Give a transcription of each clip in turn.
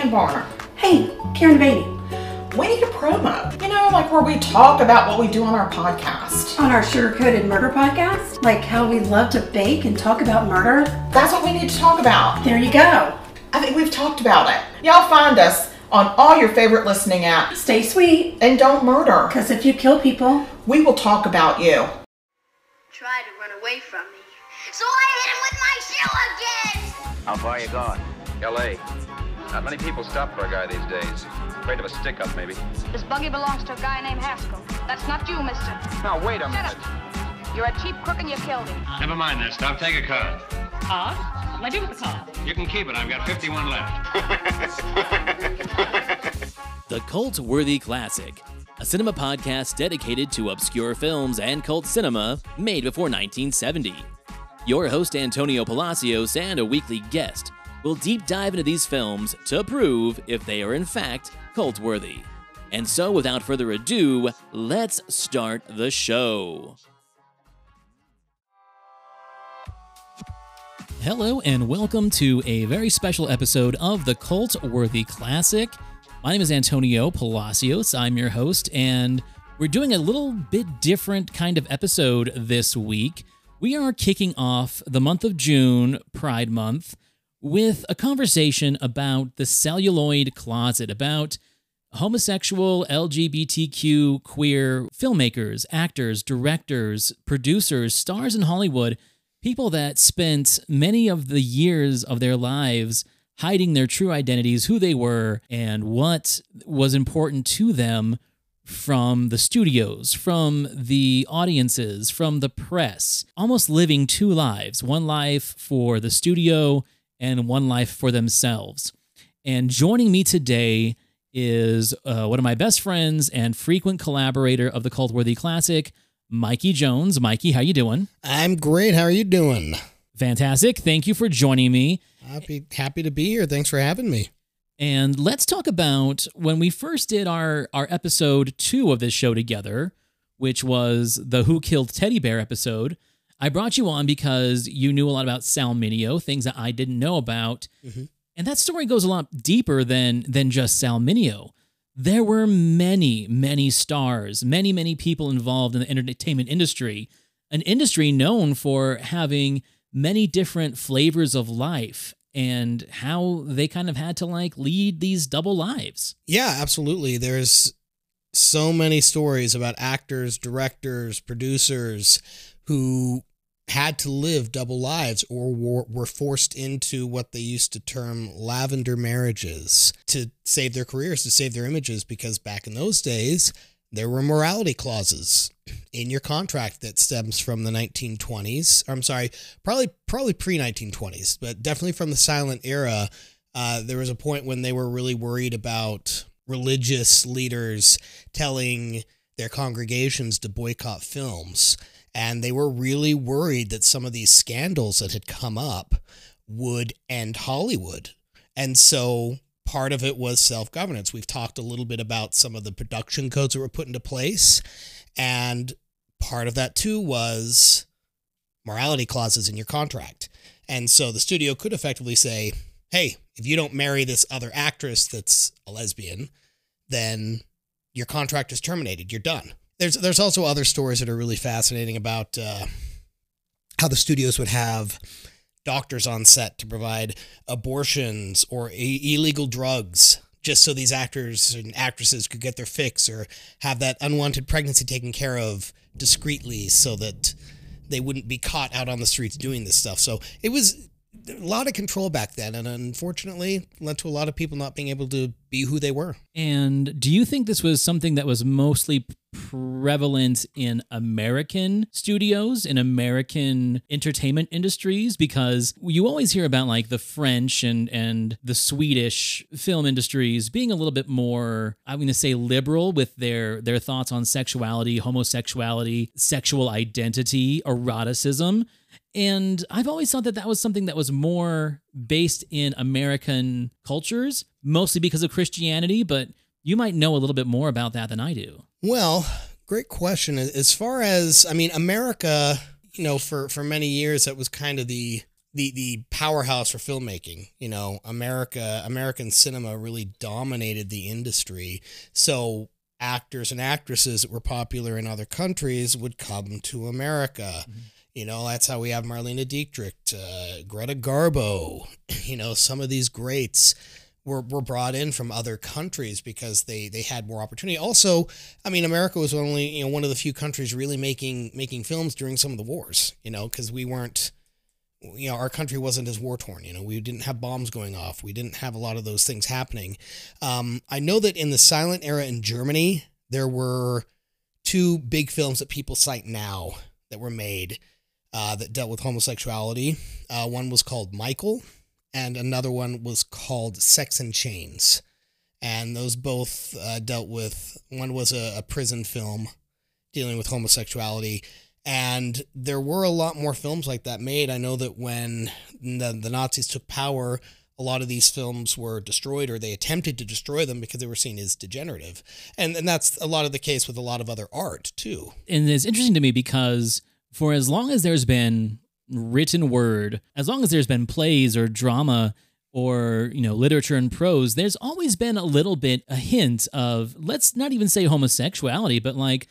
Ann Varner. Hey, Karen Beatty. We need a promo. You know, like where we talk about what we do on our podcast. On our Sugar Coated Murder podcast, like how we love to bake and talk about murder. That's what we need to talk about. There you go. I think we've talked about it. Y'all find us on all your favorite listening apps. Stay sweet, And don't murder. because if you kill people, We will talk about you. tried to run away from me. So I hit him with my shoe again! How far you gone? L.A. Not many people stop for a guy these days. Afraid of a stick-up, maybe. This buggy belongs to a guy named Haskell. That's not you, mister. Now, wait a Shut minute. up. You're a cheap crook and you killed him. Never mind that stuff. Take a card. Card? What'll I do with the card? You can keep it. I've got 51 left. The Cult Worthy Classic, a cinema podcast dedicated to obscure films and cult cinema made before 1970. Your host, Antonio Palacios, and a weekly guest will deep dive into these films to prove if they are in fact cult worthy. And so, without further ado, let's start the show. Hello, and welcome to a very special episode of the Cult Worthy Classic. My name is Antonio Palacios. I'm your host, and we're doing a little bit different kind of episode this week. We are kicking off the month of June, Pride Month, with a conversation about the celluloid closet, about homosexual, LGBTQ, queer filmmakers, actors, directors, producers, stars in Hollywood, people that spent many of the years of their lives hiding their true identities, who they were, and what was important to them from the studios, from the audiences, from the press, almost living two lives one life for the studio and one life for themselves. And joining me today is uh, one of my best friends and frequent collaborator of the Cult Worthy Classic, Mikey Jones. Mikey, how you doing? I'm great. How are you doing? Fantastic. Thank you for joining me. Happy happy to be here. Thanks for having me. And let's talk about when we first did our our episode 2 of this show together, which was the Who Killed Teddy Bear episode. I brought you on because you knew a lot about Sal Mineo, things that I didn't know about. Mm-hmm. And that story goes a lot deeper than than just Sal Mineo. There were many, many stars, many, many people involved in the entertainment industry, an industry known for having many different flavors of life and how they kind of had to like lead these double lives. Yeah, absolutely. There's so many stories about actors, directors, producers who had to live double lives or were, were forced into what they used to term lavender marriages to save their careers, to save their images, because back in those days, there were morality clauses in your contract that stems from the 1920s. I'm sorry, probably probably pre 1920s, but definitely from the silent era. Uh, there was a point when they were really worried about religious leaders telling their congregations to boycott films. And they were really worried that some of these scandals that had come up would end Hollywood. And so part of it was self governance. We've talked a little bit about some of the production codes that were put into place. And part of that too was morality clauses in your contract. And so the studio could effectively say, hey, if you don't marry this other actress that's a lesbian, then your contract is terminated. You're done. There's there's also other stories that are really fascinating about uh, how the studios would have doctors on set to provide abortions or I- illegal drugs just so these actors and actresses could get their fix or have that unwanted pregnancy taken care of discreetly so that they wouldn't be caught out on the streets doing this stuff. So it was a lot of control back then, and unfortunately led to a lot of people not being able to be who they were. And do you think this was something that was mostly prevalent in American studios, in American entertainment industries? Because you always hear about like the French and and the Swedish film industries being a little bit more, I'm going to say, liberal with their their thoughts on sexuality, homosexuality, sexual identity, eroticism. And I've always thought that that was something that was more based in American cultures, mostly because of Christianity, but you might know a little bit more about that than I do. Well, great question. As far as I mean, America, you know, for for many years that was kind of the the the powerhouse for filmmaking. You know, America, American cinema really dominated the industry. So actors and actresses that were popular in other countries would come to America. Mm-hmm. You know, that's how we have Marlene Dietrich, uh, Greta Garbo. You know, some of these greats were, were brought in from other countries because they they had more opportunity. Also, I mean, America was only you know one of the few countries really making making films during some of the wars. You know, because we weren't you know our country wasn't as war torn you know we didn't have bombs going off we didn't have a lot of those things happening um, i know that in the silent era in germany there were two big films that people cite now that were made uh, that dealt with homosexuality uh, one was called michael and another one was called sex and chains and those both uh, dealt with one was a, a prison film dealing with homosexuality and there were a lot more films like that made. I know that when the, the Nazis took power, a lot of these films were destroyed or they attempted to destroy them because they were seen as degenerative. And, and that's a lot of the case with a lot of other art, too. And it's interesting to me because for as long as there's been written word, as long as there's been plays or drama or you know literature and prose there's always been a little bit a hint of let's not even say homosexuality but like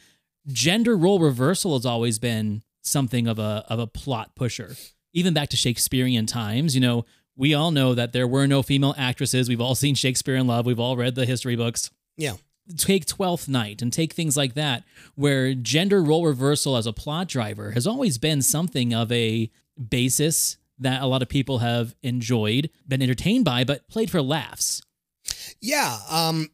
gender role reversal has always been something of a of a plot pusher. Even back to Shakespearean times, you know, we all know that there were no female actresses. We've all seen Shakespeare in Love. We've all read the history books. Yeah. Take Twelfth Night and take things like that, where gender role reversal as a plot driver has always been something of a basis that a lot of people have enjoyed, been entertained by, but played for laughs. Yeah, um,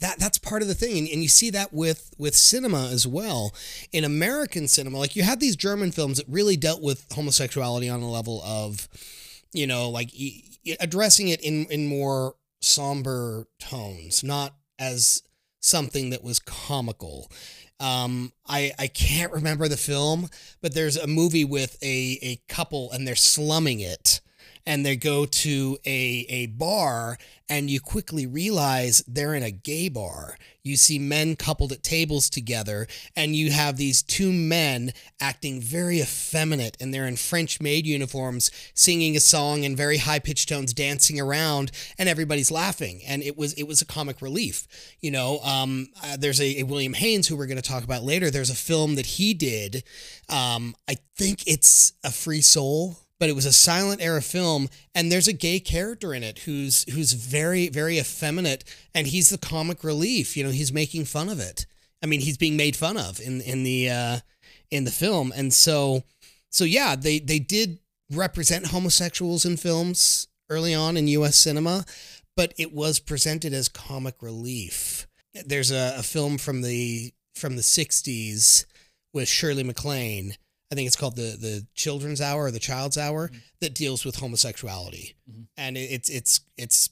that that's part of the thing and, you see that with with cinema as well in american cinema like you had these german films that really dealt with homosexuality on a level of you know like addressing it in in more somber tones not as something that was comical. Um i i can't remember the film but there's a movie with a a couple and they're slumming it and they go to a, a bar and you quickly realize they're in a gay bar. You see men coupled at tables together, and you have these two men acting very effeminate, and they're in French maid uniforms, singing a song in very high pitched tones, dancing around, and everybody's laughing. And it was it was a comic relief. You know, um, uh, there's a, a William Haines who we're going to talk about later. There's a film that he did. Um, I think it's a Free Soul but it was a silent era film and there's a gay character in it who's who's very very effeminate and he's the comic relief you know he's making fun of it. I mean he's being made fun of in in the uh in the film. And so so yeah they they did represent homosexuals in films early on in us cinema but it was presented as comic relief. There's a, a film from the from the 60s with shirley maclaine I think it's called the the Children's Hour or the Child's Hour mm-hmm. that deals with homosexuality, mm-hmm. and it's it's it's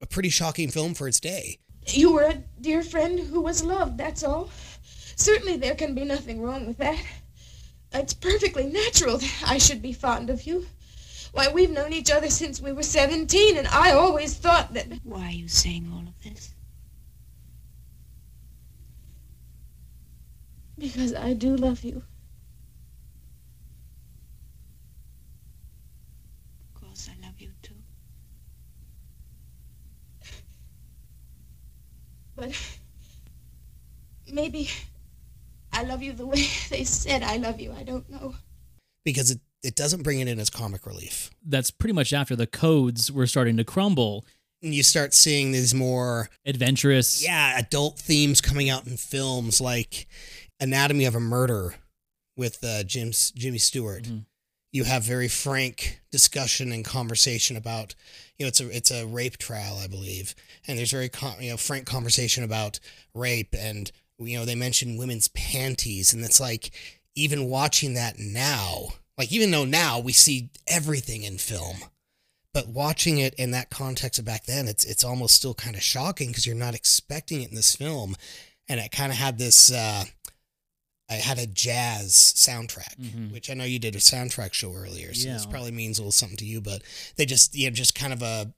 a pretty shocking film for its day. You were a dear friend who was loved. That's all. Certainly, there can be nothing wrong with that. It's perfectly natural that I should be fond of you. Why, we've known each other since we were 17, and I always thought that. Why are you saying all of this? Because I do love you. But maybe I love you the way they said I love you. I don't know. Because it, it doesn't bring it in as comic relief. That's pretty much after the codes were starting to crumble. And you start seeing these more adventurous, yeah, adult themes coming out in films like Anatomy of a Murder with uh, Jim's, Jimmy Stewart. Mm-hmm you have very frank discussion and conversation about you know it's a it's a rape trial I believe. And there's very you know frank conversation about rape. And you know they mention women's panties. And it's like even watching that now like even though now we see everything in film but watching it in that context of back then it's it's almost still kind of shocking because you're not expecting it in this film. And it kind of had this uh I had a jazz soundtrack, mm-hmm. which I know you did a soundtrack show earlier, so yeah. this probably means a little something to you. But they just, you know, just kind of a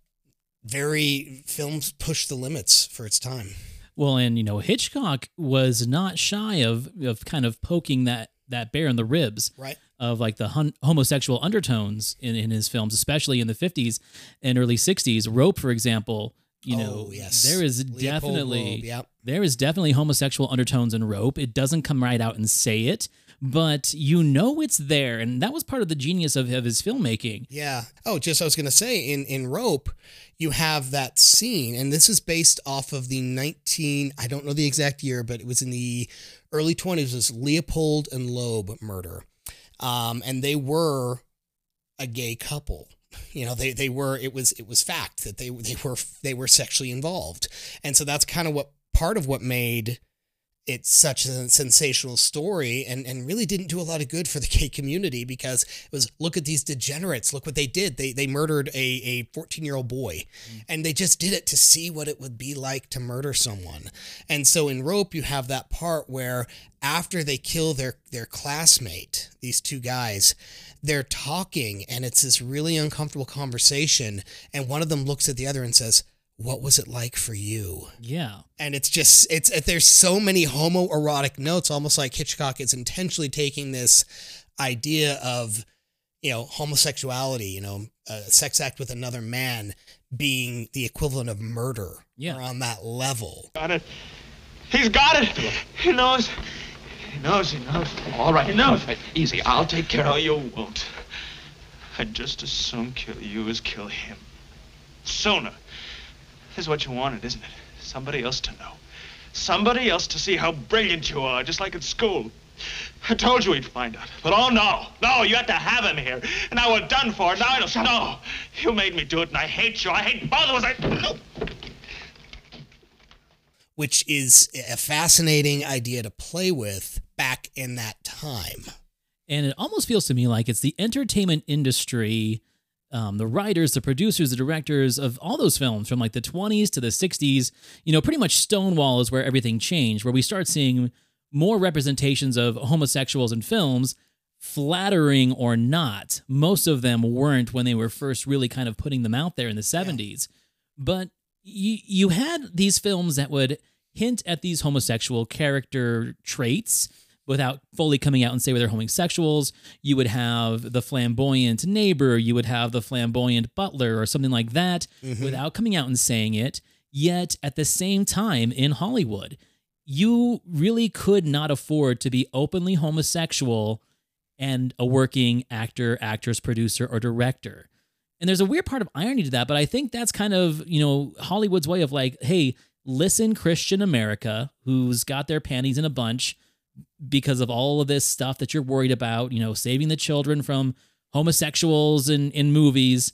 very films push the limits for its time. Well, and you know, Hitchcock was not shy of of kind of poking that that bear in the ribs Right. of like the hun- homosexual undertones in, in his films, especially in the 50s and early 60s. Rope, for example, you know, Oh, yes. there is Leopold definitely Loeb, yep. there is definitely homosexual undertones in Rope. It doesn't come right out and say it, but you know it's there, and that was part of the genius of, of his filmmaking. Yeah. Oh, just I was gonna say in in Rope, you have that scene, and this is based off of the nineteen. I don't know the exact year, but it was in the early twenties. Was Leopold and Loeb murder, um, and they were a gay couple. You know, they they were. It was it was fact that they they were they were sexually involved, and so that's kind of what part of what made it's such a sensational story and, and really didn't do a lot of good for the gay community because it was look at these degenerates look what they did. They they murdered a a 14 year old boy mm. and they just did it to see what it would be like to murder someone. And so in rope you have that part where after they kill their their classmate these two guys they're talking and it's this really uncomfortable conversation and one of them looks at the other and says what was it like for you Yeah. and it's just it's there's so many homoerotic notes almost like hitchcock is intentionally taking this idea of you know homosexuality you know a sex act with another man being the equivalent of murder Yeah. or on that level Got it. He's got it. He knows. He knows. He knows. All right, He knows. all right, easy. I'll take care No, of you won't. I'd just as soon kill you as kill him. Sooner. This is what you wanted, isn't it? Somebody else to know. Somebody else to see how brilliant you are, just like at school. I told you he'd find out. But oh no, no, you had to have him here. And now we're done for. Now I don't. No, you made me do it, and I hate you. I hate both of us. I. which is a fascinating idea to play with back in that time And it almost feels to me like it's the entertainment industry, um, the writers, the producers, the directors of all those films from like the 20s to the 60s. You know, pretty much Stonewall is where everything changed, where we start seeing more representations of homosexuals in films, flattering or not. Most of them weren't when they were first really kind of putting them out there in the 70s. But you, you had these films that would hint at these homosexual character traits without fully coming out and say they're homosexuals. You would have the flamboyant neighbor, you would have the flamboyant butler, or something like that, mm-hmm. without coming out and saying it. Yet at the same time, in Hollywood, you really could not afford to be openly homosexual and a working actor, actress, producer, or director. And there's a weird part of irony to that, but I think that's kind of, you know, Hollywood's way of like, hey, listen, Christian America, who's got their panties in a bunch because of all of this stuff that you're worried about, you know, saving the children from homosexuals in, in movies.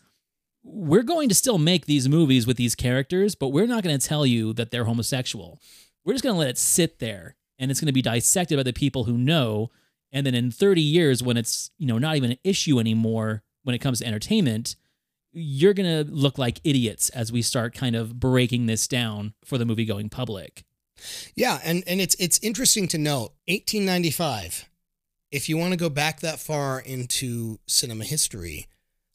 We're going to still make these movies with these characters, but we're not going to tell you that they're homosexual. We're just going to let it sit there and it's going to be dissected by the people who know. And then in 30 years, when it's, you know, not even an issue anymore when it comes to entertainment, you're going to look like idiots as we start kind of breaking this down for the movie going public. Yeah, and and it's it's interesting to note 1895. If you want to go back that far into cinema history,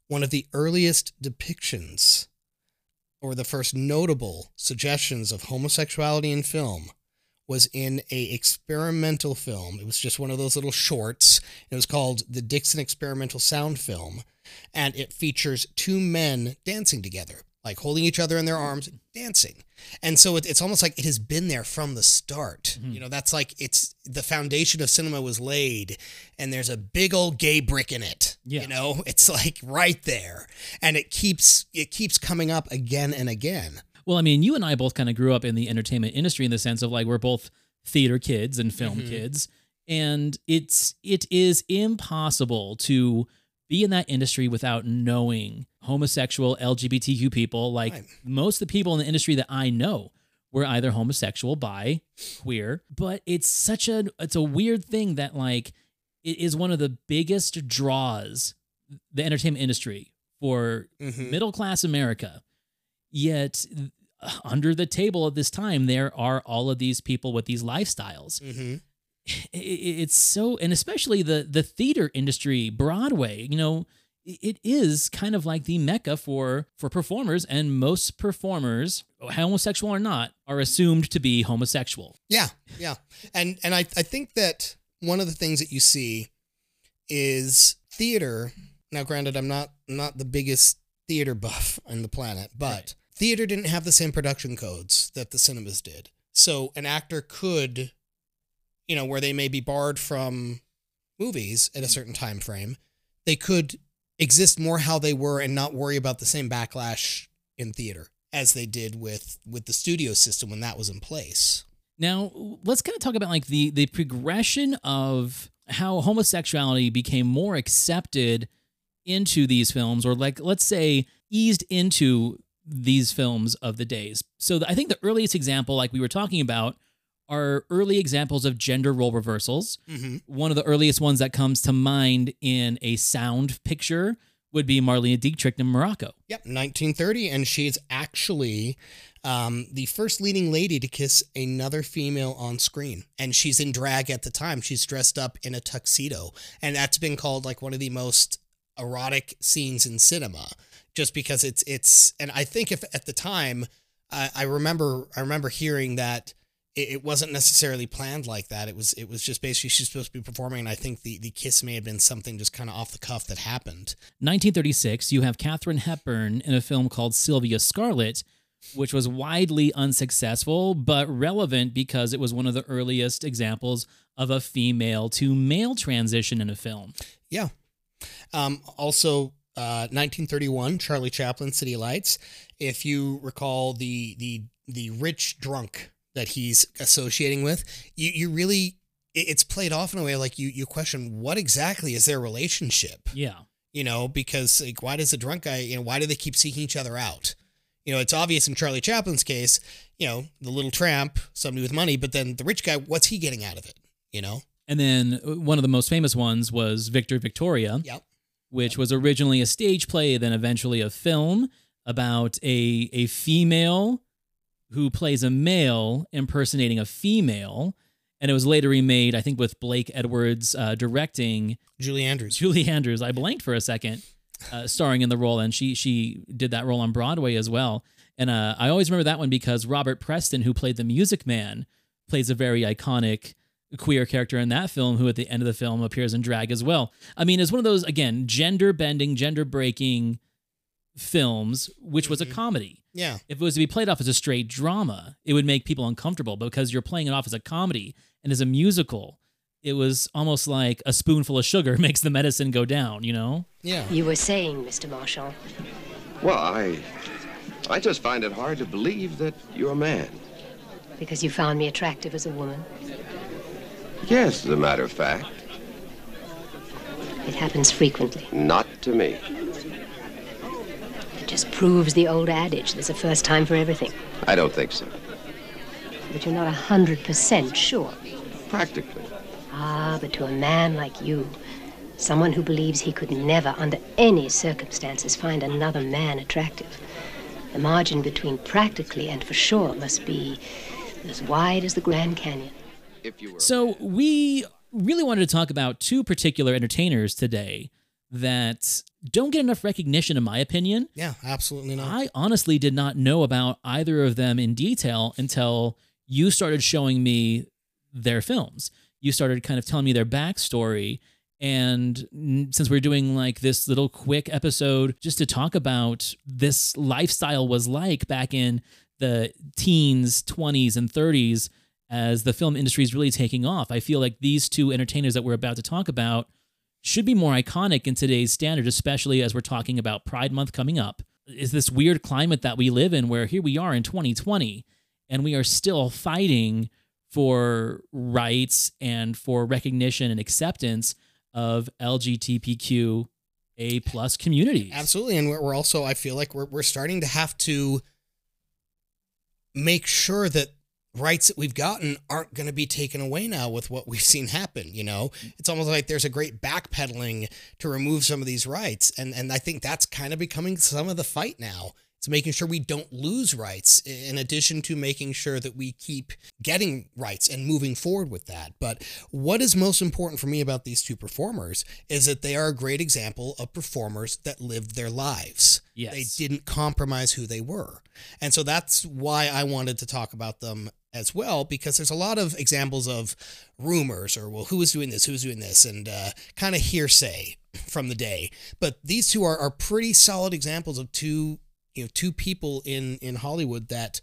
one of the earliest depictions or the first notable suggestions of homosexuality in film was in a experimental film. It was just one of those little shorts. It was called the Dickson Experimental Sound Film, and it features two men dancing together, like holding each other in their arms, dancing. And so it, it's almost like it has been there from the start. You know, that's like it's the foundation of cinema was laid, and there's a big old gay brick in it. Yeah. You know, it's like right there, and it keeps it keeps coming up again and again. Well, I mean, you and I both kind of grew up in the entertainment industry in the sense of like we're both theater kids and film Mhm. kids, and it's it is impossible to be in that industry without knowing homosexual LGBTQ people. Like Right. most of the people in the industry that I know were either homosexual, bi, queer, but it's such a it's a weird thing that like it is one of the biggest draws the entertainment industry for Mhm. middle class America. Yet under the table at this time, there are all of these people with these lifestyles. Mm-hmm. It's so, and especially the the theater industry, Broadway. You know, it is kind of like the mecca for for performers, and most performers, homosexual or not, are assumed to be homosexual. Yeah, yeah, and and I I think that one of the things that you see is theater. Now, granted, I'm not not the biggest theater buff on the planet, but right. theater didn't have the same production codes that the cinemas did. So an actor could, you know, where they may be barred from movies at a certain time frame, they could exist more how they were and not worry about the same backlash in theater as they did with with the studio system when that was in place. Now, let's kind of talk about like the the progression of how homosexuality became more accepted into these films or like let's say eased into these films of the days. So I think the earliest example like we were talking about are early examples of gender role reversals. Mm-hmm. One of the earliest ones that comes to mind in a sound picture would be Marlene Dietrich in Morocco. Yep, 1930. And she's actually um, the first leading lady to kiss another female on screen. And she's in drag at the time. She's dressed up in a tuxedo. And that's been called like one of the most erotic scenes in cinema just because it's, it's, and I think if at the time, uh, I remember, I remember hearing that it, it wasn't necessarily planned like that. It was it was just basically she's supposed to be performing, and I think the the kiss may have been something just kind of off the cuff that happened. 1936, you have Katharine Hepburn in a film called Sylvia Scarlett, which was widely unsuccessful but relevant because it was one of the earliest examples of a female to male transition in a film. Yeah. Um, also, uh, 1931, Charlie Chaplin, City Lights. If you recall the the the rich drunk that he's associating with, you you really it's played off in a way like you you question what exactly is their relationship. Yeah. You know, because like why does the drunk guy, you know, why do they keep seeking each other out? You know, it's obvious in Charlie Chaplin's case, you know, the little tramp, somebody with money, but then the rich guy, what's he getting out of it? You know? And then uh, one of the most famous ones was Victor Victoria. Yep. Which yep. was originally a stage play, then eventually a film about a a female who plays a male impersonating a female. And it was later remade, I think, with Blake Edwards uh, directing. Julie Andrews. Julie Andrews. I blanked for a second, uh, starring in the role, and she she did that role on Broadway as well. And uh, I always remember that one because Robert Preston, who played the Music Man, plays a very iconic queer character in that film, who at the end of the film appears in drag as well. I mean, it's one of those again gender bending, gender breaking films, which was a mm-hmm. comedy. Yeah. If it was to be played off as a straight drama, it would make people uncomfortable because you're playing it off as a comedy and as a musical. It was almost like a spoonful of sugar makes the medicine go down, you know? Yeah. You were saying, Mr. Marshall. Well, I I just find it hard to believe that you're a man. Because you found me attractive as a woman? Yes, as a matter of fact. It happens frequently. Not to me. It just proves the old adage there's a first time for everything. I don't think so. But you're not a hundred percent sure. Practically. Ah, but to a man like you, someone who believes he could never, under any circumstances, find another man attractive, the margin between practically and for sure must be as wide as the Grand Canyon. So we really wanted to talk about two particular entertainers today that don't get enough recognition, in my opinion. Yeah, absolutely not. I honestly did not know about either of them in detail until you started showing me their films. You started kind of telling me their backstory. And since we're doing like this little quick episode just to talk about this lifestyle was like back in the teens, 20s, and 30s, as the film industry is really taking off, I feel like these two entertainers that we're about to talk about should be more iconic in today's standard, especially as we're talking about Pride Month coming up. Is this weird climate that we live in where here we are in 2020 and we are still fighting for rights and for recognition and acceptance of LGBTQ a plus communities. Absolutely. And we're also, I feel like we're, we're starting to have to make sure that rights that we've gotten aren't going to be taken away now with what we've seen happen you know? Mm. It's almost like there's a great backpedaling to remove some of these rights and and i think that's kind of becoming some of the fight now. It's making sure we don't lose rights in addition to making sure that we keep getting rights and moving forward with that. But what is most important for me about these two performers is that they are a great example of performers that lived their lives. Yes. they didn't compromise who they were. And so that's why i wanted to talk about them as well because there's a lot of examples of rumors or well who is doing this who's doing this and uh, kind of hearsay from the day. But these two are, are pretty solid examples of two you know two people in in hollywood that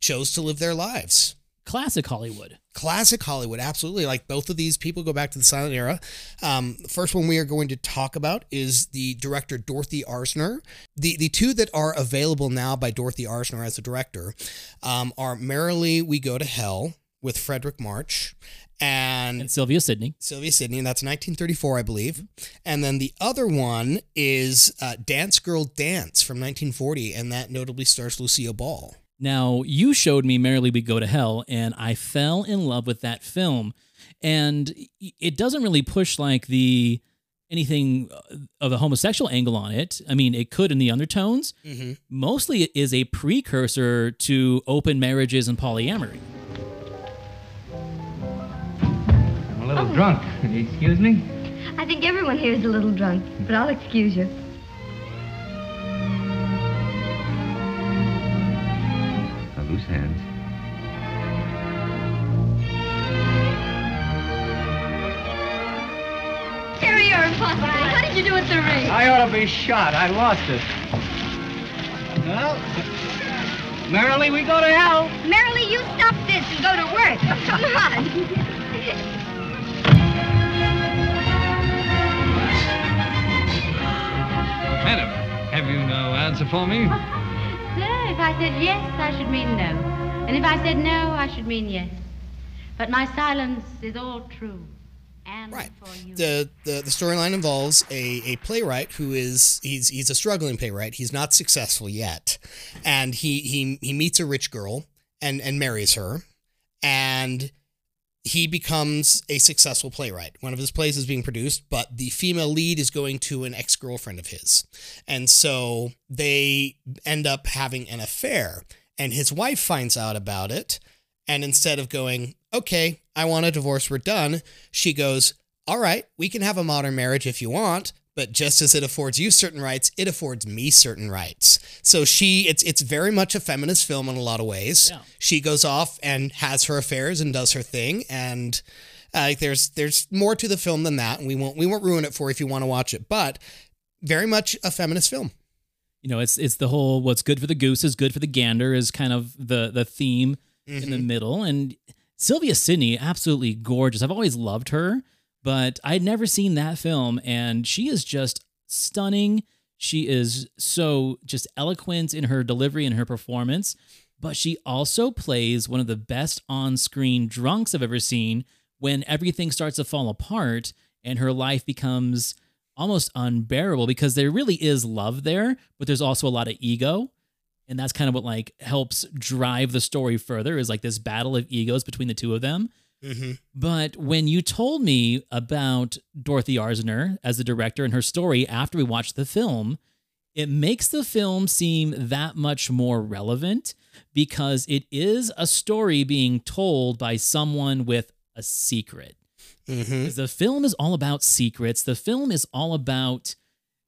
chose to live their lives Classic Hollywood. classic Hollywood, absolutely. Like both of these people go back to the silent era. Um, the first one we are going to talk about is the director Dorothy Arzner. The the two that are available now by Dorothy Arzner as a director um, are Merrily We Go to Hell with Fredric March and, And Sylvia Sidney. Sylvia Sidney, and that's 1934, I believe. And then the other one is uh, Dance Girl Dance from 1940, and that notably stars Lucille Ball. Now, you showed me Merrily We Go to Hell, and I fell in love with that film. And it doesn't really push like the anything of a homosexual angle on it. I mean, it could in the undertones. Mm-hmm. Mostly it is a precursor to open marriages and polyamory. I'm a little drunk. Excuse me? I think everyone here is a little drunk, but I'll excuse you. A loose hands. Terry, you're impossible. How did you do with the ring? I ought to be shot. I lost it. Well, merrily we go to hell. Merrily, you stop this and go to work. Come on. Madam, have you no answer for me? If I said yes, I should mean no. And if I said no, I should mean yes. But my silence is all true. And Right. the the, the storyline involves a, a playwright who is he's he's a struggling playwright. He's not successful yet, and he he he meets a rich girl and and marries her, and he becomes a successful playwright. One of his plays is being produced, but the female lead is going to an ex girlfriend of his, and so they end up having an affair. And his wife finds out about it, and instead of going, okay, I want a divorce, we're done, she goes, all right, we can have a modern marriage if you want, but just as it affords you certain rights, it affords me certain rights. So she, it's it's very much a feminist film in a lot of ways. Yeah. She goes off and has her affairs and does her thing, and uh, there's there's more to the film than that, and we won't we won't ruin it for you if you want to watch it, but very much a feminist film. You know, it's it's the whole what's good for the goose is good for the gander is kind of the the theme in the Mhm. middle. And Sylvia Sidney, absolutely gorgeous. I've always loved her, but I'd never seen that film, and she is just stunning. She is so just eloquent in her delivery and her performance, but she also plays one of the best on-screen drunks I've ever seen when everything starts to fall apart and her life becomes almost unbearable because there really is love there, but there's also a lot of ego. And that's kind of what like helps drive the story further is like this battle of egos between the two of them. Mm-hmm. But when you told me about Dorothy Arzner as the director and her story after we watched the film, it makes the film seem that much more relevant because it is a story being told by someone with a secret. Mm-hmm. The film is all about secrets. The film is all about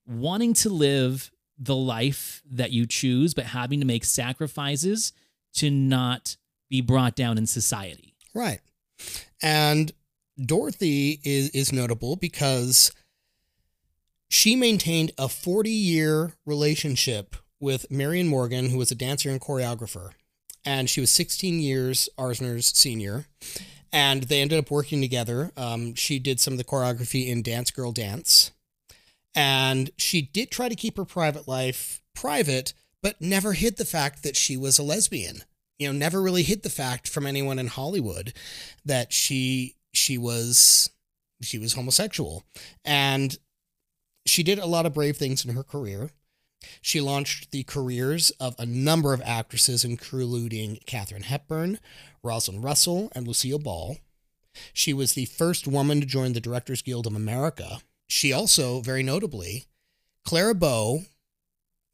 wanting to live the life that you choose, but having to make sacrifices to not be brought down in society. Right. And Dorothy is, is notable because she maintained a 40 year relationship with Marion Morgan, who was a dancer and choreographer. And she was 16 years Arzner's senior. And they ended up working together. Um, she did some of the choreography in Dance Girl Dance. And she did try to keep her private life private, but never hid the fact that she was a lesbian. You know, never really hid the fact from anyone in Hollywood that she she was she was homosexual. And she did a lot of brave things in her career. She launched the careers of a number of actresses, including Katharine Hepburn, Rosalind Russell, and Lucille Ball. She was the first woman to join the Directors Guild of America. She also, very notably, Clara Bow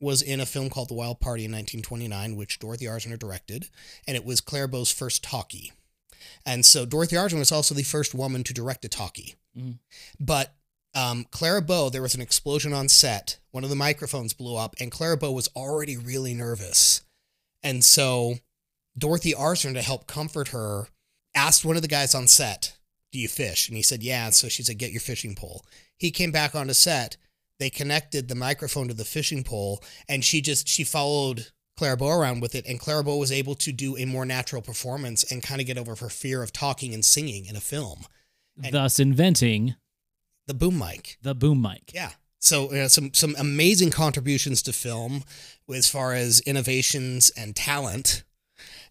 was in a film called The Wild Party in 1929, which Dorothy Arzner directed, and it was Clara Bow's first talkie. And so Dorothy Arzner was also the first woman to direct a talkie. Mhm. But um, Clara Bow, there was an explosion on set. One of the microphones blew up, and Clara Bow was already really nervous. And so Dorothy Arzner, to help comfort her, asked one of the guys on set, Do you fish? And he said, Yeah. So she said, Get your fishing pole. He came back onto set. They connected the microphone to the fishing pole, and she just she followed Clara Bow around with it, and Clara Bow was able to do a more natural performance and kind of get over her fear of talking and singing in a film. And Thus inventing the boom mic. the boom mic. Yeah. So uh, some some amazing contributions to film as far as innovations and talent,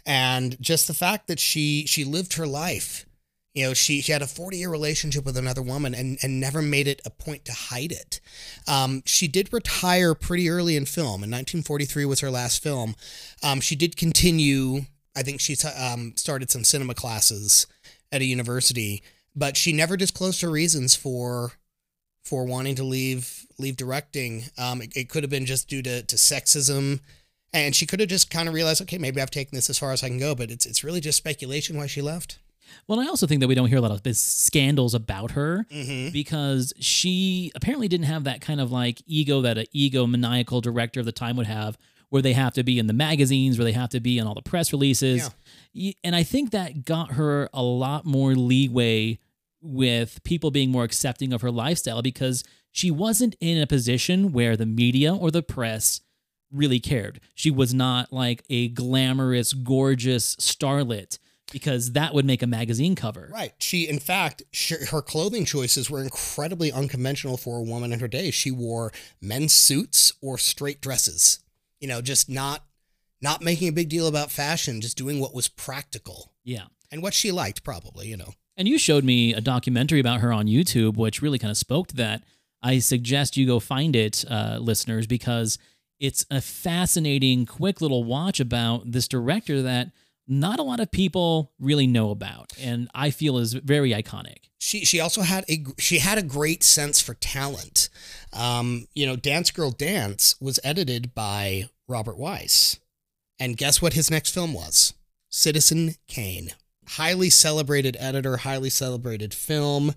and just the fact that she she lived her life. You know, she she had a forty year relationship with another woman and and never made it a point to hide it. Um, she did retire pretty early in film. In 1943 was her last film. Um, she did continue. I think she um, started some cinema classes at a university, but she never disclosed her reasons for for wanting to leave leave directing. Um, it, it could have been just due to, to sexism, and she could have just kind of realized, okay, maybe I've taken this as far as I can go. But it's it's really just speculation why she left. Well, I also think that we don't hear a lot of this scandals about her Mhm. because she apparently didn't have that kind of like ego that an ego maniacal director of the time would have, where they have to be in the magazines, where they have to be in all the press releases. Y- And I think that got her a lot more leeway with people being more accepting of her lifestyle because she wasn't in a position where the media or the press really cared. She was not like a glamorous, gorgeous starlet because that would make a magazine cover. Right. She, in fact, sh her clothing choices were incredibly unconventional for a woman in her day. She wore men's suits or straight dresses. You know, just not not making a big deal about fashion, just doing what was practical Yeah. and what she liked, probably. You know. And you showed me a documentary about her on YouTube, which really kind of spoke to that. I suggest you go find it, uh, listeners, because it's a fascinating, quick little watch about this director that not a lot of people really know about, and I feel is very iconic. she she also had a she had a great sense for talent. Um, you know, Dance Girl Dance was edited by Robert Wise, and guess what his next film was? Citizen Kane. Highly celebrated editor, highly celebrated film.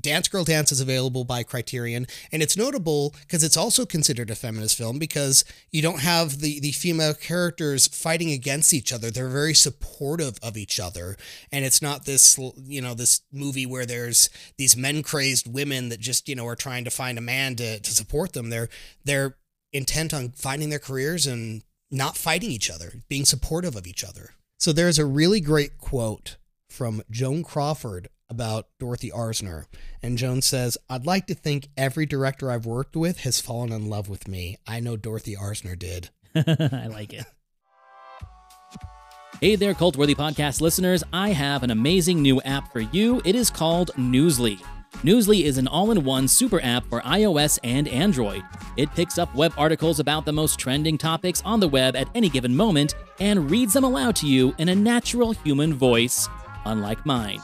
Dance Girl Dance is available by Criterion, and it's notable because it's also considered a feminist film because you don't have the the female characters fighting against each other. They're very supportive of each other, and it's not this you know this movie where there's these men crazed women that just you know are trying to find a man to to support them. They're they're intent on finding their careers and not fighting each other, being supportive of each other. So there's a really great quote from Joan Crawford about Dorothy Arzner. And Joan says, I'd like to think every director I've worked with has fallen in love with me. I know Dorothy Arzner did. I like it. Hey there, Cultworthy Podcast listeners. I have an amazing new app for you. It is called Newsly. Newsly is an all in one super app for iOS and Android. It picks up web articles about the most trending topics on the web at any given moment and reads them aloud to you in a natural human voice, unlike mine.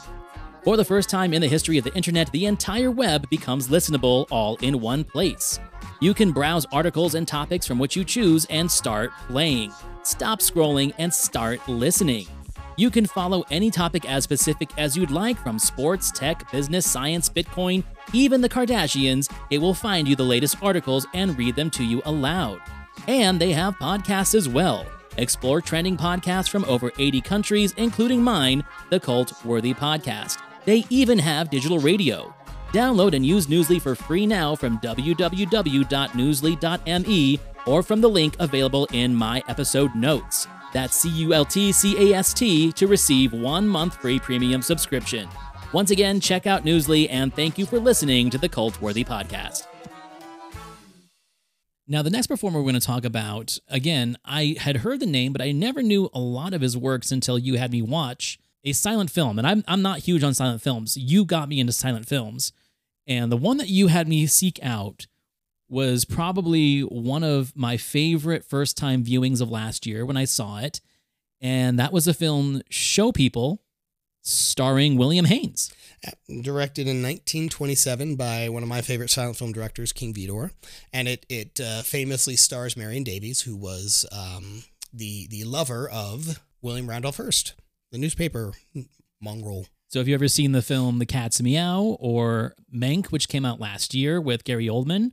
For the first time in the history of the internet, the entire web becomes listenable all in one place. You can browse articles and topics from which you choose and start playing. Stop scrolling and start listening. You can follow any topic as specific as you'd like from sports, tech, business, science, Bitcoin, even the Kardashians. It will find you the latest articles and read them to you aloud. And they have podcasts as well. Explore trending podcasts from over 80 countries, including mine, the Cult Worthy Podcast. They even have digital radio. Download and use Newsly for free now from www.newsly.me or from the link available in my episode notes. That's C U L T C A S T to receive one month free premium subscription. Once again, check out Newsly and thank you for listening to the Cult Worthy Podcast. Now, the next performer we're going to talk about, again, I had heard the name, but I never knew a lot of his works until you had me watch a silent film. And I'm, I'm not huge on silent films. You got me into silent films. And the one that you had me seek out was probably one of my favorite first time viewings of last year when I saw it. And that was the film Show People, starring William Haines. Directed in 1927 by one of my favorite silent film directors, King Vidor, and it it uh, famously stars Marion Davies, who was um, the the lover of William Randolph Hearst, the newspaper mongrel. So, have you ever seen the film The Cat's Meow or Mank, which came out last year with Gary Oldman?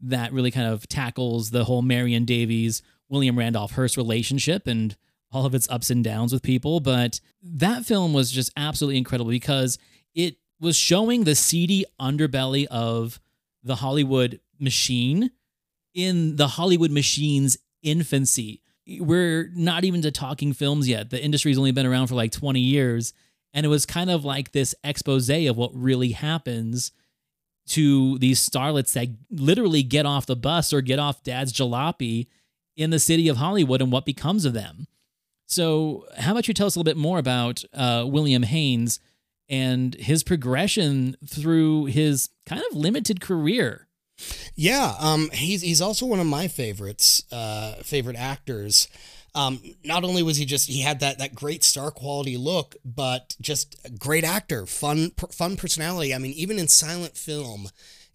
That really kind of tackles the whole Marion Davies William Randolph Hearst relationship and all of its ups and downs with people, but that film was just absolutely incredible because it was showing the seedy underbelly of the Hollywood machine in the Hollywood machine's infancy. We're not even to talking films yet. The industry's only been around for like 20 years. And it was kind of like this expose of what really happens to these starlets that literally get off the bus or get off dad's jalopy in the city of Hollywood and what becomes of them. So, how about you tell us a little bit more about uh, William Haines and his progression through his kind of limited career? Yeah, um, he's he's also one of my favorites, uh, favorite actors. Um, not only was he just he had that that great star quality look, but just a great actor, fun fun personality. I mean, even in silent film,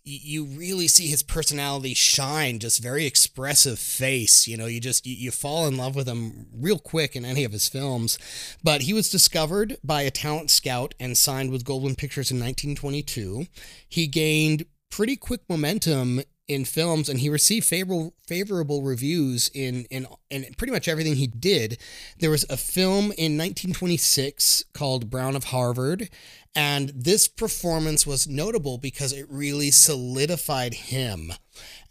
you really see his personality shine just very expressive face you know you just you, you, fall in love with him real quick in any of his films but he was discovered by a talent scout and signed with goldwyn pictures in 1922 he gained pretty quick momentum in films and he received favorable favorable reviews in in in pretty much everything he did. There was a film in 1926 called Brown of Harvard and this performance was notable because it really solidified him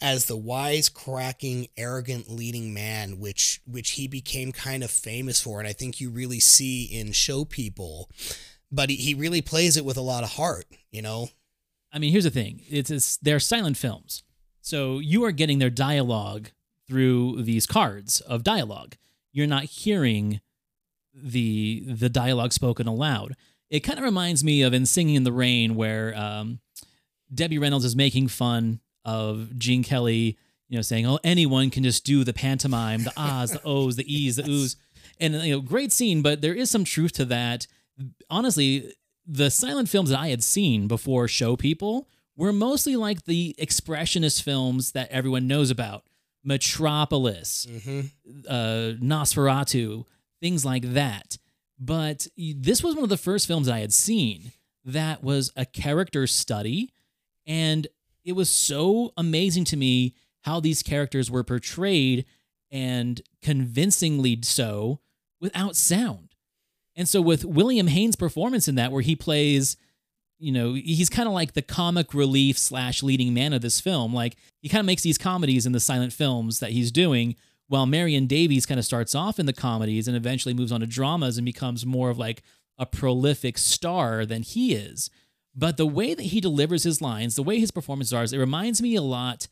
as the wise cracking arrogant leading man which which he became kind of famous for and I think you really see in show people but he, he really plays it with a lot of heart, you know. I mean, here's the thing: it's, it's they're silent films, so you are getting their dialogue through these cards of dialogue. You're not hearing the the dialogue spoken aloud. It kind of reminds me of in Singing in the Rain, where um, Debbie Reynolds is making fun of Gene Kelly, you know, saying, "Oh, anyone can just do the pantomime, the ahs, the ohs, the e's, the oohs," and you know, great scene. But there is some truth to that. Honestly, the silent films that I had seen before Show People were mostly like the expressionist films that everyone knows about Metropolis, mm-hmm. uh, Nosferatu, things like that. But this was one of the first films I had seen that was a character study. And it was so amazing to me how these characters were portrayed and convincingly so without sound. And so with William Haines' performance in that, where he plays, you know, he's kind of like the comic relief slash leading man of this film. Like he kind of makes these comedies in the silent films that he's doing, while Marion Davies kind of starts off in the comedies and eventually moves on to dramas and becomes more of like a prolific star than he is. But the way that he delivers his lines, the way his performances are, it reminds me a lot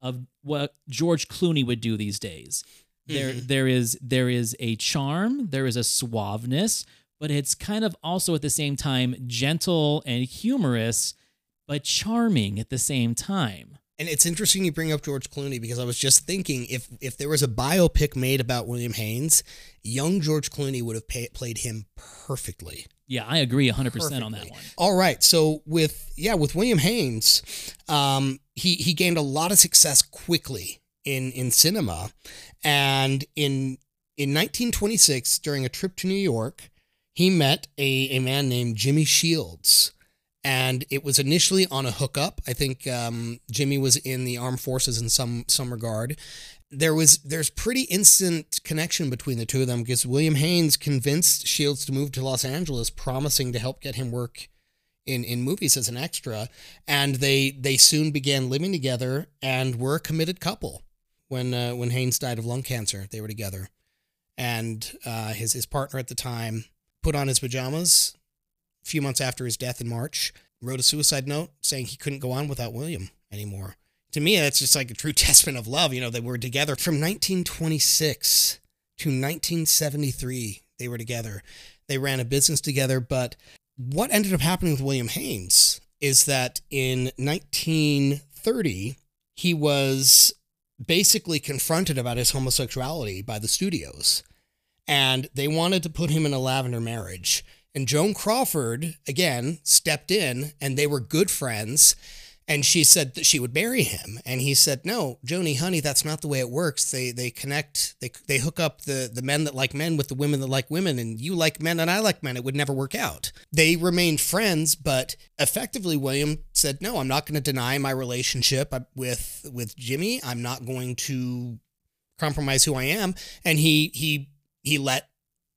of what George Clooney would do these days. There, Mhm. there is there is a charm, there is a suaveness, but it's kind of also at the same time gentle and humorous, but charming at the same time. And it's interesting you bring up George Clooney because I was just thinking if if there was a biopic made about William Haines, young George Clooney would have pay, played him perfectly. Yeah, I agree 100% on that one. All right, so with yeah, with William Haines, um, he he gained a lot of success quickly in in cinema, and in in 1926 during a trip to New York, he met a a man named Jimmy Shields. And it was initially on a hookup. I think um, Jimmy was in the armed forces in some some regard. There was there's pretty instant connection between the two of them because William Haines convinced Shields to move to Los Angeles, promising to help get him work in in movies as an extra, and they they soon began living together and were a committed couple. When uh, when Haines died of lung cancer, they were together, and uh, his his partner at the time put on his pajamas a few months after his death in March, wrote a suicide note saying he couldn't go on without William anymore. To me, that's just like a true testament of love. You know, they were together from 1926 to 1973. They were together. They ran a business together. But what ended up happening with William Haines is that in 1930, he was basically confronted about his homosexuality by the studios. And they wanted to put him in a lavender marriage. And Joan Crawford, again, stepped in and they were good friends. And she said that she would marry him. And he said, No, Joni, honey, that's not the way it works. They they connect, they, they hook up the, the men that like men with the women that like women. And you like men and I like men. It would never work out. They remained friends, but effectively, William said, No, I'm not going to deny my relationship with, with Jimmy. I'm not going to compromise who I am. And he, he, he let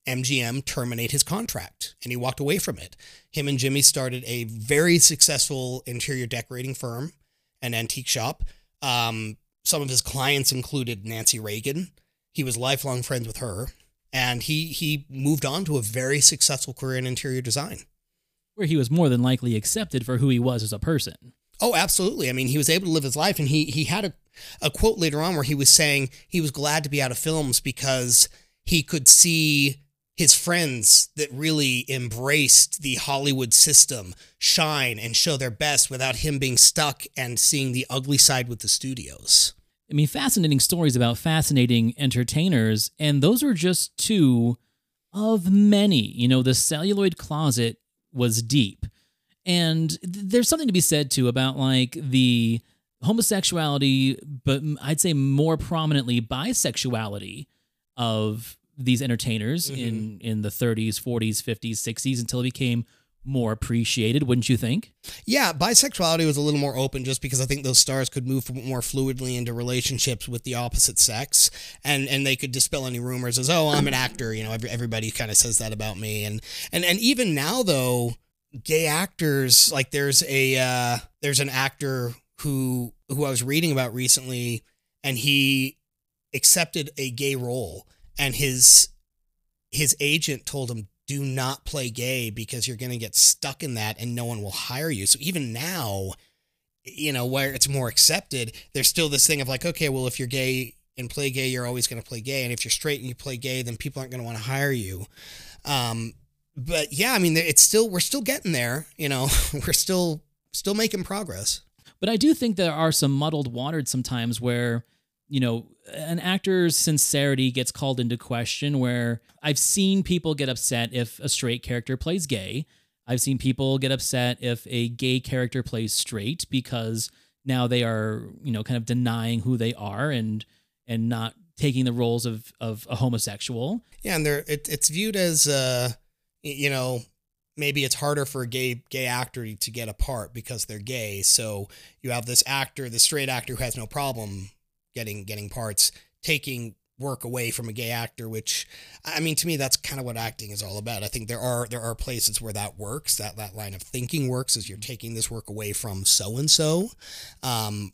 MGM terminate his contract and he walked away from it. Him and Jimmy started a very successful interior decorating firm, an antique shop. Um, some of his clients included Nancy Reagan. He was lifelong friends with her, and he he moved on to a very successful career in interior design. Where he was more than likely accepted for who he was as a person. Oh, absolutely. I mean, he was able to live his life, and he he had a, a quote later on where he was saying he was glad to be out of films because he could see his friends that really embraced the Hollywood system shine and show their best without him being stuck and seeing the ugly side with the studios. I mean, fascinating stories about fascinating entertainers, and those are just two of many. You know, the celluloid closet was deep. And th- there's something to be said too about like the homosexuality, but I'd say more prominently bisexuality of these entertainers mm-hmm. in in the 30s, 40s, 50s, 60s until it became more appreciated, wouldn't you think? Yeah, bisexuality was a little more open just because I think those stars could move more fluidly into relationships with the opposite sex and and they could dispel any rumors as oh, I'm an actor, you know, every, everybody kind of says that about me and and and even now though gay actors like there's a uh there's an actor who who I was reading about recently and he accepted a gay role and his his agent told him do not play gay because you're going to get stuck in that and no one will hire you. So even now, you know, where it's more accepted, there's still this thing of like, okay, well, if you're gay and play gay, you're always going to play gay. And if you're straight and you play gay, then people aren't going to want to hire you. Um, but yeah, I mean, it's still, we're still getting there, you know, we're still, still making progress. But I do think there are some muddled waters sometimes where, you know, an actor's sincerity gets called into question where I've seen people get upset if a straight character plays gay. I've seen people get upset if a gay character plays straight because now they are, you know, kind of denying who they are and and not taking the roles of of a homosexual. Yeah, and they're it, it's viewed as uh you know, maybe it's harder for a gay gay actor to get a part because they're gay. So you have this actor, the straight actor who has no problem getting getting parts, taking work away from a gay actor which i mean to me that's kind of what acting is all about. I think there are there are places where that works that that line of thinking works as you're taking this work away from so and so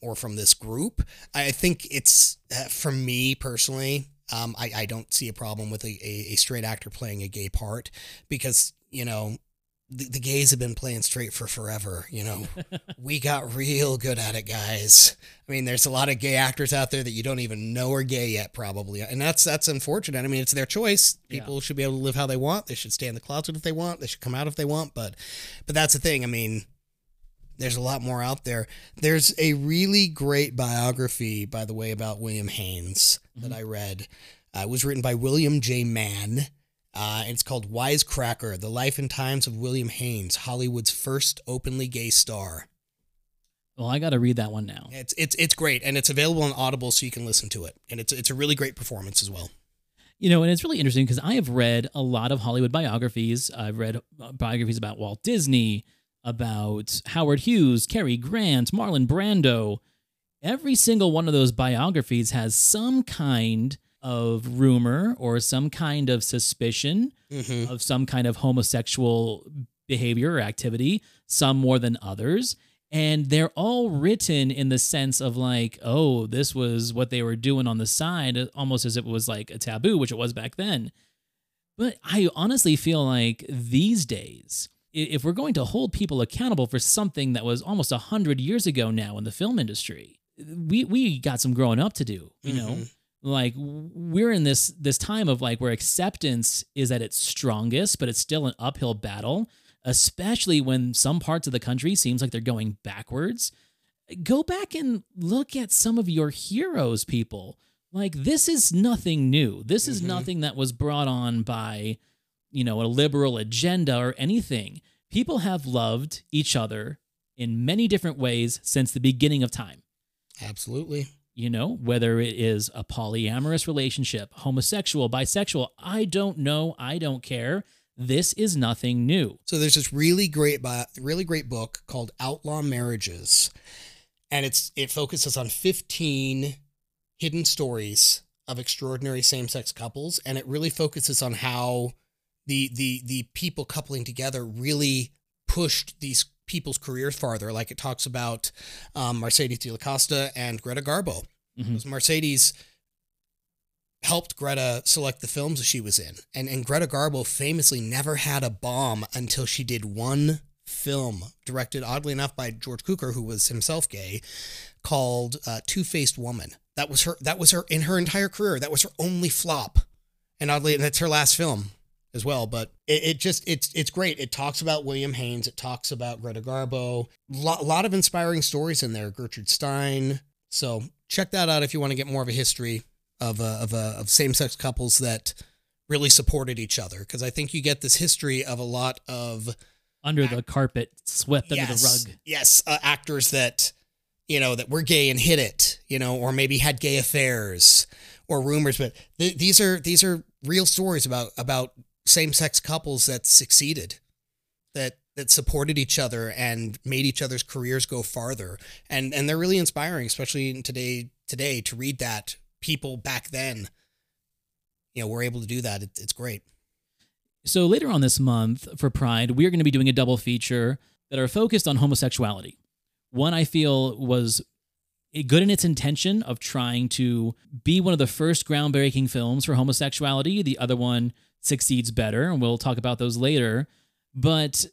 or from this group. I think it's uh, for me personally um, I, I don't see a problem with a, a, a straight actor playing a gay part because you know the, the gays have been playing straight for forever. You know, we got real good at it, guys. I mean, there's a lot of gay actors out there that you don't even know are gay yet, probably, and that's that's unfortunate. I mean, it's their choice. People yeah. should be able to live how they want. They should stay in the closet if they want. They should come out if they want. But, but that's the thing. I mean, there's a lot more out there. There's a really great biography, by the way, about William Haines mm-hmm. that I read. Uh, it was written by William J. Mann uh, it's called Wisecracker The Life and Times of William Haines, Hollywood's first openly gay star. Well, I got to read that one now. It's, it's, it's great, and it's available on Audible so you can listen to it. And it's, it's a really great performance as well. You know, and it's really interesting because I have read a lot of Hollywood biographies. I've read uh, biographies about Walt Disney, about Howard Hughes, Cary Grant, Marlon Brando. Every single one of those biographies has some kind of rumor or some kind of suspicion mm-hmm. of some kind of homosexual behavior or activity, some more than others. And they're all written in the sense of like, oh, this was what they were doing on the side, almost as if it was like a taboo, which it was back then. But I honestly feel like these days, if we're going to hold people accountable for something that was almost a hundred years ago now in the film industry, we we got some growing up to do. You mm-hmm. know, like we're in this this time of like where acceptance is at its strongest but it's still an uphill battle especially when some parts of the country seems like they're going backwards. Go back and look at some of your heroes people. Like this is nothing new. This is mm-hmm. nothing that was brought on by you know a liberal agenda or anything. People have loved each other in many different ways since the beginning of time. Absolutely you know, whether it is a polyamorous relationship, homosexual, bisexual, I don't know, I don't care. This is nothing new. So there's this really great really great book called Outlaw Marriages and it's it focuses on 15 hidden stories of extraordinary same-sex couples and it really focuses on how the the the people coupling together really pushed these people's careers farther. Like it talks about um, mercedes de acosta and greta garbo. Mhm. mercedes helped greta select the films that she was in. And, and greta garbo famously never had a bomb until she did one film directed oddly enough by george cukor who was himself gay called uh, two-faced woman. That was her that was her in her entire career that was her only flop. And oddly and that's her last film as well but it, it just it's it's great. It talks about william haines. It talks about greta garbo. A lot, lot of inspiring stories in there. Gertrude stein. So check that out if you want to get more of a history of uh, of, uh, of same-sex couples that really supported each other because i think you get this history of a lot of Under the carpet, swept under the rug. Yes, uh, actors that you know that were gay and hid it, you know, or maybe had gay affairs or rumors. But th- these are these are real stories about about same sex couples that succeeded, that that supported each other and made each other's careers go farther. And and they're really inspiring, especially in today today to read that people back then, you know, were able to do that. It, it's great. So later on this month for Pride, we are going to be doing a double feature that are focused on homosexuality. One I feel was good in its intention of trying to be one of the first groundbreaking films for homosexuality. The other one succeeds better, and we'll talk about those later. But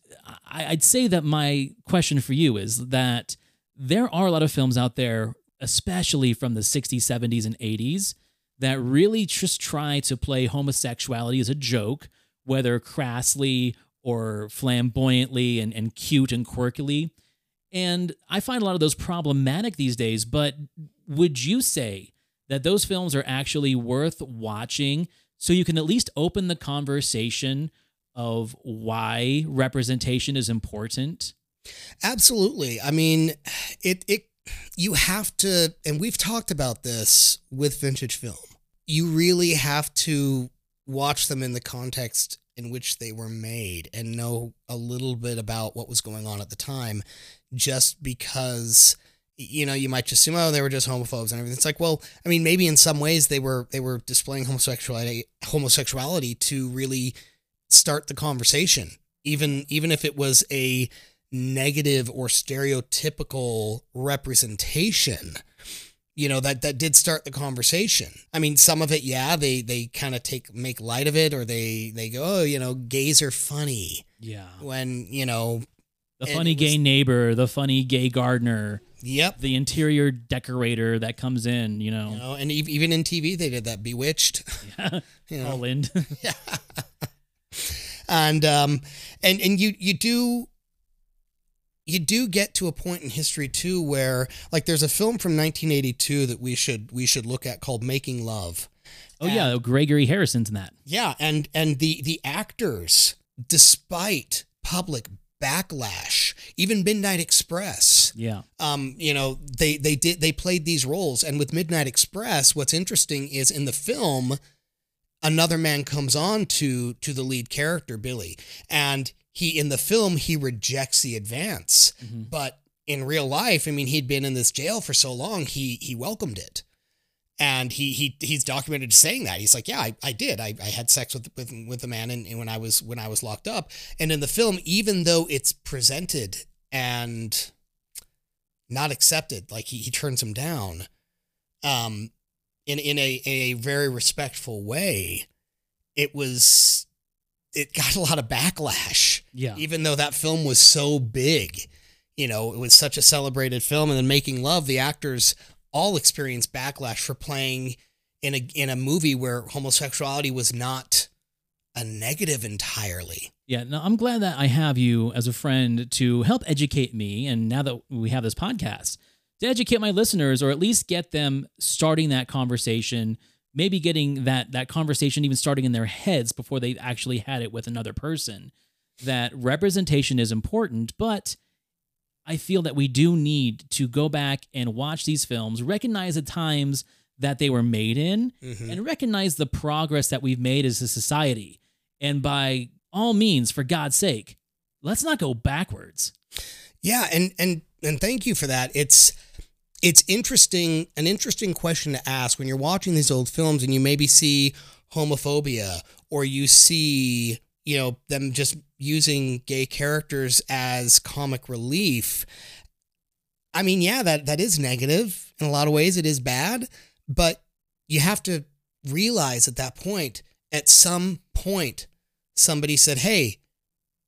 I'd say that my question for you is that there are a lot of films out there, especially from the 60s, 70s, and 80s, that really just try to play homosexuality as a joke, whether crassly or flamboyantly and, and cute and quirkily. And I find a lot of those problematic these days, but would you say that those films are actually worth watching so you can at least open the conversation of why representation is important? Absolutely. I mean, it it you have to and we've talked about this with vintage film. You really have to watch them in the context in which they were made and know a little bit about what was going on at the time just because you know you might just assume oh they were just homophobes and everything it's like well i mean maybe in some ways they were they were displaying homosexuality homosexuality to really start the conversation even even if it was a negative or stereotypical representation you know that that did start the conversation i mean some of it yeah they they kind of take make light of it or they they go oh you know gays are funny Yeah. when you know The funny it was- gay neighbor, the funny gay gardener. Yep. The interior decorator that comes in, you know. you know, and ev- even in tv they did that bewitched Yeah. you know. All in. and um and and you you do you do get to a point in history too where like there's a film from 1982 that we should we should look at called making love Oh yeah, Gregory Harrison's in that. yeah and and the the actors despite public backlash even midnight express. Yeah. um you know they they did they played these roles. And with midnight express what's interesting is in the film another man comes on to to the lead character billy. And he in the film he rejects the advance. But in real life i mean he'd been in this jail for so long he he welcomed it and he he he's documented saying that. He's like yeah i, I did. I, I had sex with with with the man and when i was when i was locked up. And in the film even though it's presented and not accepted like he, he turns him down um in in a a very respectful way it was it got a lot of backlash. Yeah. even though that film was so big you know it was such a celebrated film and then making love the actors all experienced backlash for playing in a in a movie where homosexuality was not a negative entirely Yeah, no, I'm glad that I have you as a friend to help educate me. And now that we have this podcast, to educate my listeners or at least get them starting that conversation, maybe getting that that conversation even starting in their heads before they've actually had it with another person. That representation is important, but I feel that we do need to go back and watch these films, recognize the times that they were made in, Mhm. and recognize the progress that we've made as a society. And by all means, for God's sake, let's not go backwards. Yeah, and and and thank you for that. It's it's interesting an interesting question to ask when you're watching these old films and you maybe see homophobia or you see you know them just using gay characters as comic relief. I mean yeah that that is negative in a lot of ways. It is bad but you have to realize at that point at some point somebody said hey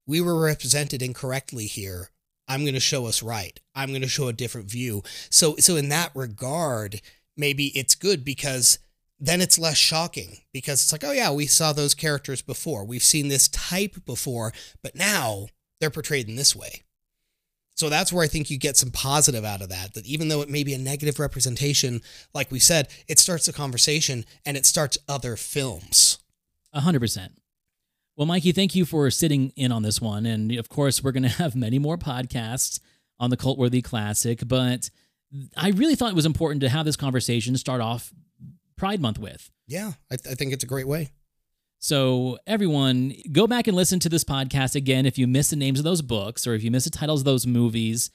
we were represented incorrectly here. I'm going to show us right. I'm going to show a different view. So so in that regard maybe it's good because then it's less shocking because it's like, oh yeah, we saw those characters before. We've seen this type before, but now they're portrayed in this way. So that's where I think you get some positive out of that. That even though it may be a negative representation, like we said, it starts a conversation and it starts other films. A hundred percent. Well, Mikey, thank you for sitting in on this one. And of course, we're going to have many more podcasts on the Cult Worthy Classic, but I really thought it was important to have this conversation start off Pride Month with. Yeah, I, th- I think it's a great way. So, everyone, go back and listen to this podcast again if you miss the names of those books or if you miss the titles of those movies.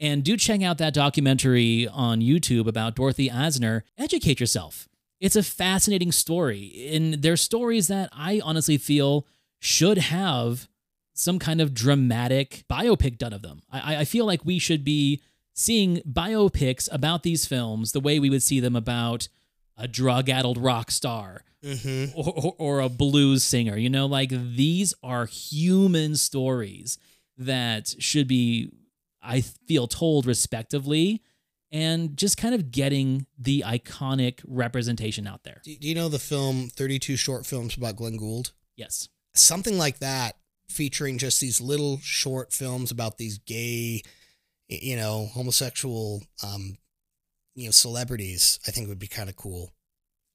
And do check out that documentary on YouTube about Dorothy Arzner. Educate yourself. It's a fascinating story. And there's stories that I honestly feel should have some kind of dramatic biopic done of them. I, I feel like we should be seeing biopics about these films the way we would see them about a drug addled rock star mm-hmm. or, or, or, a blues singer. You know, like these are human stories that should be, I feel, told respectively and just kind of getting the iconic representation out there. Do you know the film 32 Short Films about Glenn Gould? Yes. Something like that, featuring just these little short films about these gay, you know, homosexual um, you know celebrities i think would be kind of cool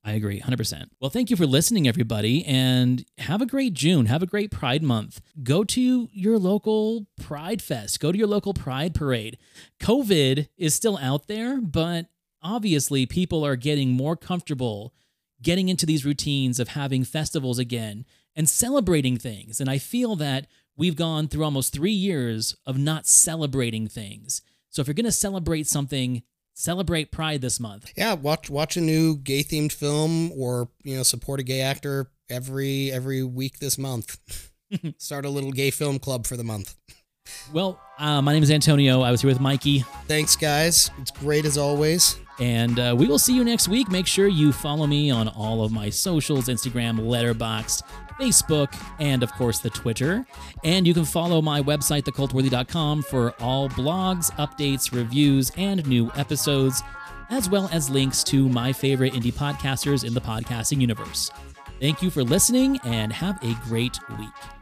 I agree 100%. Well, thank you for listening, everybody, and have a great June. Have a great Pride Month. Go to your local Pride Fest, go to your local Pride Parade. COVID is still out there, but obviously, people are getting more comfortable getting into these routines of having festivals again and celebrating things. And I feel that we've gone through almost three years of not celebrating things. So if you're going to celebrate something, celebrate Pride this month. Yeah, watch watch a new gay themed film or you know support a gay actor every every week this month. Start a little gay film club for the month. Well, uh, my name is Antonio. I was here with Mikey. Thanks, guys. It's great as always. And uh, we will see you next week. Make sure you follow me on all of my socials Instagram, Letterboxd, Facebook, and of course the Twitter. And you can follow my website, thecultworthy.com, for all blogs, updates, reviews, and new episodes, as well as links to my favorite indie podcasters in the podcasting universe. Thank you for listening and have a great week.